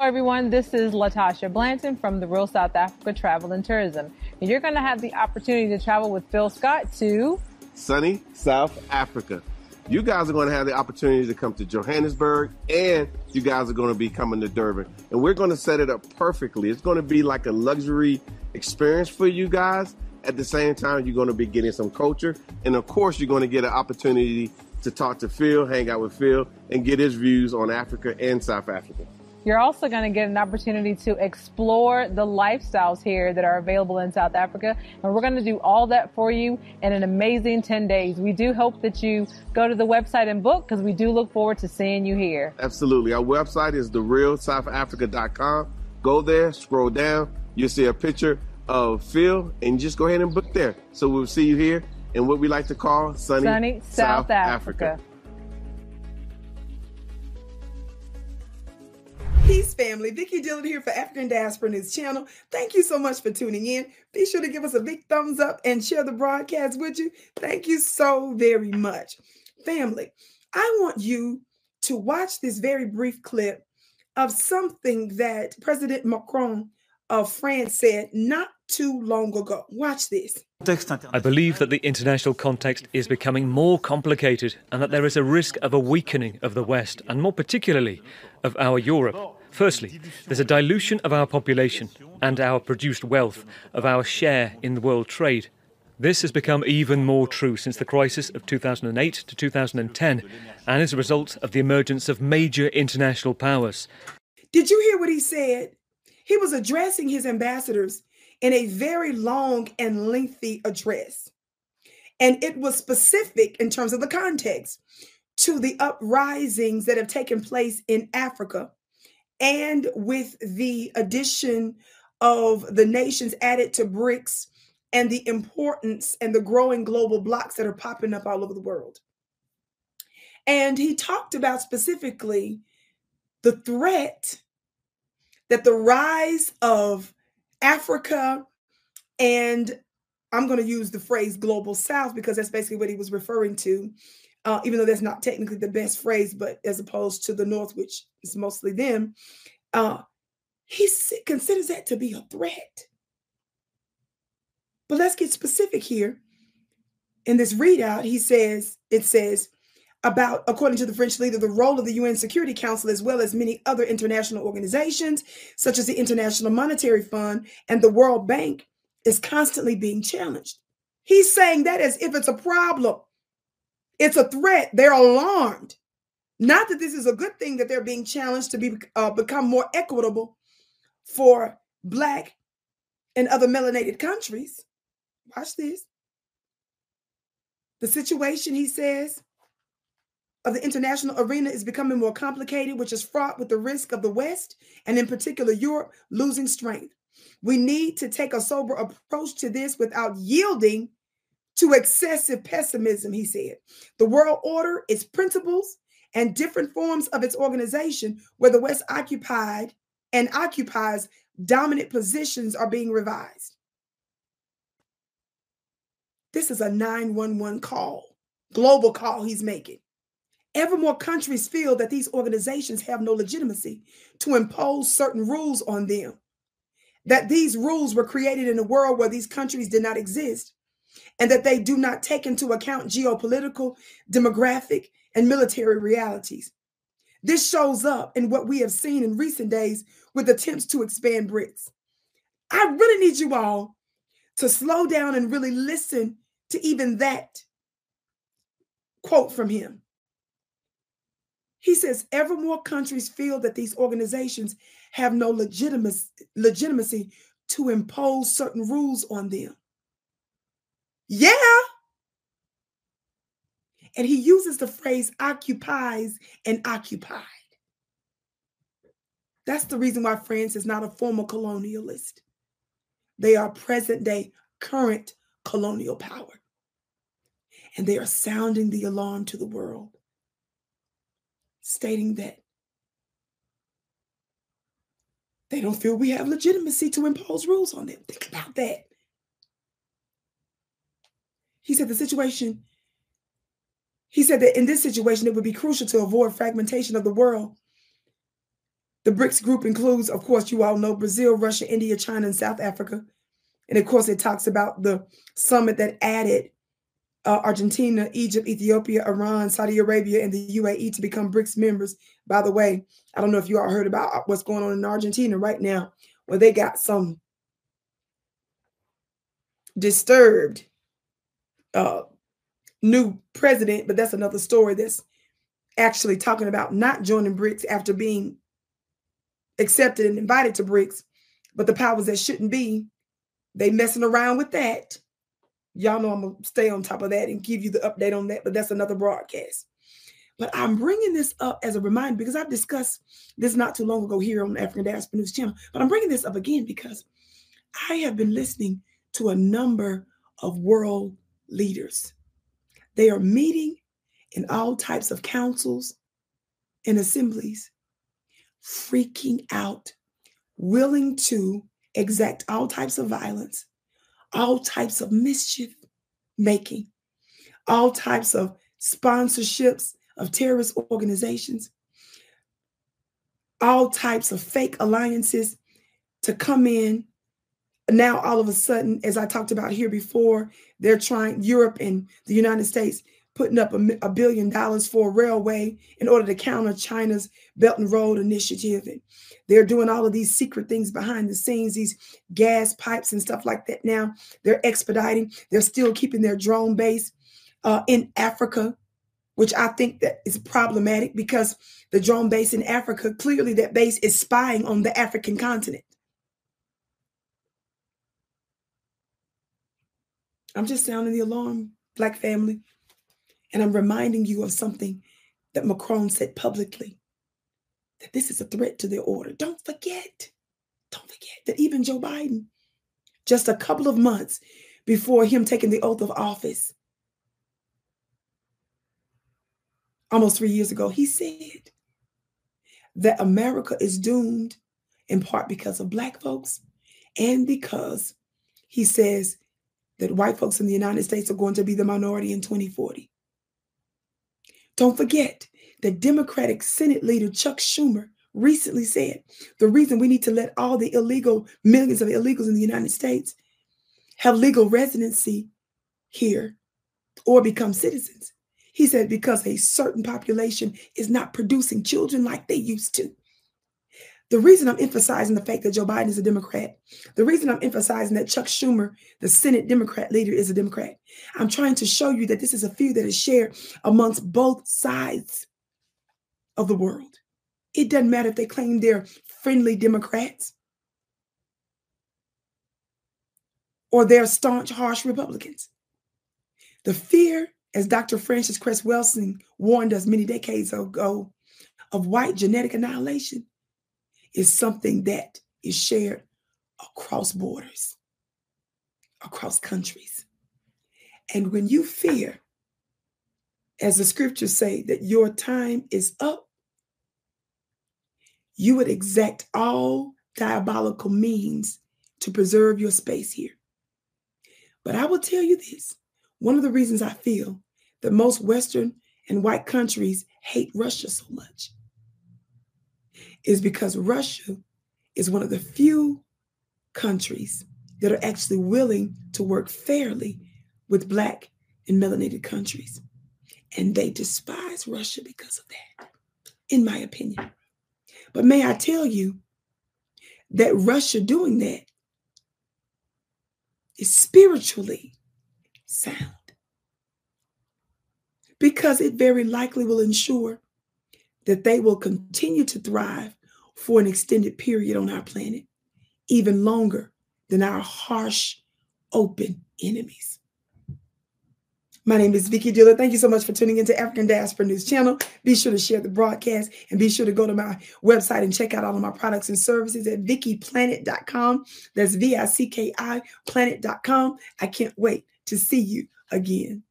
Hello, everyone. This is Latasha Blanton from the Real South Africa Travel and Tourism. And you're going to have the opportunity to travel with Phil Scott to sunny South Africa. You guys are going to have the opportunity to come to Johannesburg and you guys are going to be coming to Durban. And we're going to set it up perfectly. It's going to be like a luxury experience for you guys. At the same time, you're going to be getting some culture. And of course, you're going to get an opportunity to talk to Phil, hang out with Phil, and get his views on Africa and South Africa. You're also going to get an opportunity to explore the lifestyles here that are available in South Africa. And we're going to do all that for you in an amazing 10 days. We do hope that you go to the website and book because we do look forward to seeing you here. Absolutely. Our website is therealsouthafrica.com. Go there, scroll down, you'll see a picture of Phil, and just go ahead and book there. So we'll see you here in what we like to call sunny, sunny South, South Africa. Africa. Peace, family. Vicki Dillard here for African Diaspora News Channel. Thank you so much for tuning in. Be sure to give us a big thumbs up and share the broadcast with you. Thank you so very much. Family, I want you to watch this very brief clip of something that President Macron of France said not too long ago. Watch this. I believe that the international context is becoming more complicated and that there is a risk of a weakening of the West, and more particularly of our Europe. Firstly, there's a dilution of our population and our produced wealth, of our share in the world trade. This has become even more true since the crisis of 2008 to 2010 and is a result of the emergence of major international powers. Did you hear what he said? He was addressing his ambassadors in a very long and lengthy address. And it was specific in terms of the context to the uprisings that have taken place in Africa and with the addition of the nations added to BRICS and the importance and the growing global blocks that are popping up all over the world. And he talked about specifically the threat that the rise of Africa and I'm going to use the phrase global south because that's basically what he was referring to uh, even though that's not technically the best phrase, but as opposed to the North, which is mostly them, uh, he considers that to be a threat. But let's get specific here. In this readout, he says, it says, about, according to the French leader, the role of the UN Security Council, as well as many other international organizations, such as the International Monetary Fund and the World Bank, is constantly being challenged. He's saying that as if it's a problem. It's a threat. They're alarmed. Not that this is a good thing that they're being challenged to be uh, become more equitable for black and other melanated countries. Watch this. The situation, he says, of the international arena is becoming more complicated, which is fraught with the risk of the West, and in particular Europe, losing strength. We need to take a sober approach to this without yielding to excessive pessimism, he said. The world order, its principles, and different forms of its organization, where the West occupied and occupies dominant positions, are being revised. This is a 911 call, global call he's making. Ever more countries feel that these organizations have no legitimacy to impose certain rules on them. That these rules were created in a world where these countries did not exist and that they do not take into account geopolitical, demographic, and military realities. This shows up in what we have seen in recent days with attempts to expand BRICS. I really need you all to slow down and really listen to even that quote from him. He says, ever more countries feel that these organizations have no legitimacy, legitimacy to impose certain rules on them. Yeah. And he uses the phrase occupies and occupied. That's the reason why France is not a former colonialist. They are present day, current colonial power. And they are sounding the alarm to the world, stating that they don't feel we have legitimacy to impose rules on them. Think about that. He said the situation, he said that in this situation, it would be crucial to avoid fragmentation of the world The BRICS group includes, of course, you all know Brazil, Russia, India, China, and South Africa. And of course, it talks about the summit that added uh, Argentina, Egypt, Ethiopia, Iran, Saudi Arabia, and the UAE to become BRICS members. By the way, I don't know if you all heard about what's going on in Argentina right now, where they got some disturbed uh, new president, but that's another story that's actually talking about not joining BRICS after being accepted and invited to BRICS, but the powers that shouldn't be, they messing around with that. Y'all know I'm gonna stay on top of that and give you the update on that, but that's another broadcast. But I'm bringing this up as a reminder because I've discussed this not too long ago here on African Diaspora News channel. But I'm bringing this up again because I have been listening to a number of world leaders. They are meeting in all types of councils and assemblies, freaking out, willing to exact all types of violence, all types of mischief making, all types of sponsorships of terrorist organizations, all types of fake alliances to come in. Now, all of a sudden, as I talked about here before, they're trying, Europe and the United States putting up a, a, billion dollars for a railway in order to counter China's Belt and Road Initiative. And they're doing all of these secret things behind the scenes, these gas pipes and stuff like that. Now they're expediting. They're still keeping their drone base uh, in Africa, which I think that is problematic because the drone base in Africa, clearly that base is spying on the African continent. I'm just sounding the alarm, Black family. And I'm reminding you of something that Macron said publicly that this is a threat to their order. Don't forget, don't forget that even Joe Biden, just a couple of months before him taking the oath of office, almost three years ago, he said that America is doomed in part because of Black folks and because he says that white folks in the United States are going to be the minority in 2040. Don't forget that Democratic Senate leader Chuck Schumer recently said the reason we need to let all the illegal, millions of illegals in the United States have legal residency here or become citizens. He said because a certain population is not producing children like they used to. The reason I'm emphasizing the fact that Joe Biden is a Democrat, the reason I'm emphasizing that Chuck Schumer, the Senate Democrat leader, is a Democrat, I'm trying to show you that this is a view that is shared amongst both sides of the world. It doesn't matter if they claim they're friendly Democrats or they're staunch, harsh Republicans. The fear, as Dr. Frances Cress Welsing warned us many decades ago, of white genetic annihilation is something that is shared across borders, across countries. And when you fear, as the scriptures say, that your time is up, you would exact all diabolical means to preserve your space here. But I will tell you this one of the reasons I feel that most Western and white countries hate Russia so much is because Russia is one of the few countries that are actually willing to work fairly with Black and melanated countries. And they despise Russia because of that, in my opinion. But may I tell you that Russia doing that is spiritually sound because it very likely will ensure that they will continue to thrive for an extended period on our planet, even longer than our harsh, open enemies. My name is Vicki Dillard. Thank you so much for tuning into African Diaspora News Channel. Be sure to share the broadcast and be sure to go to my website and check out all of my products and services at vickiplanet.com. That's V I C K I planet.com. I can't wait to see you again.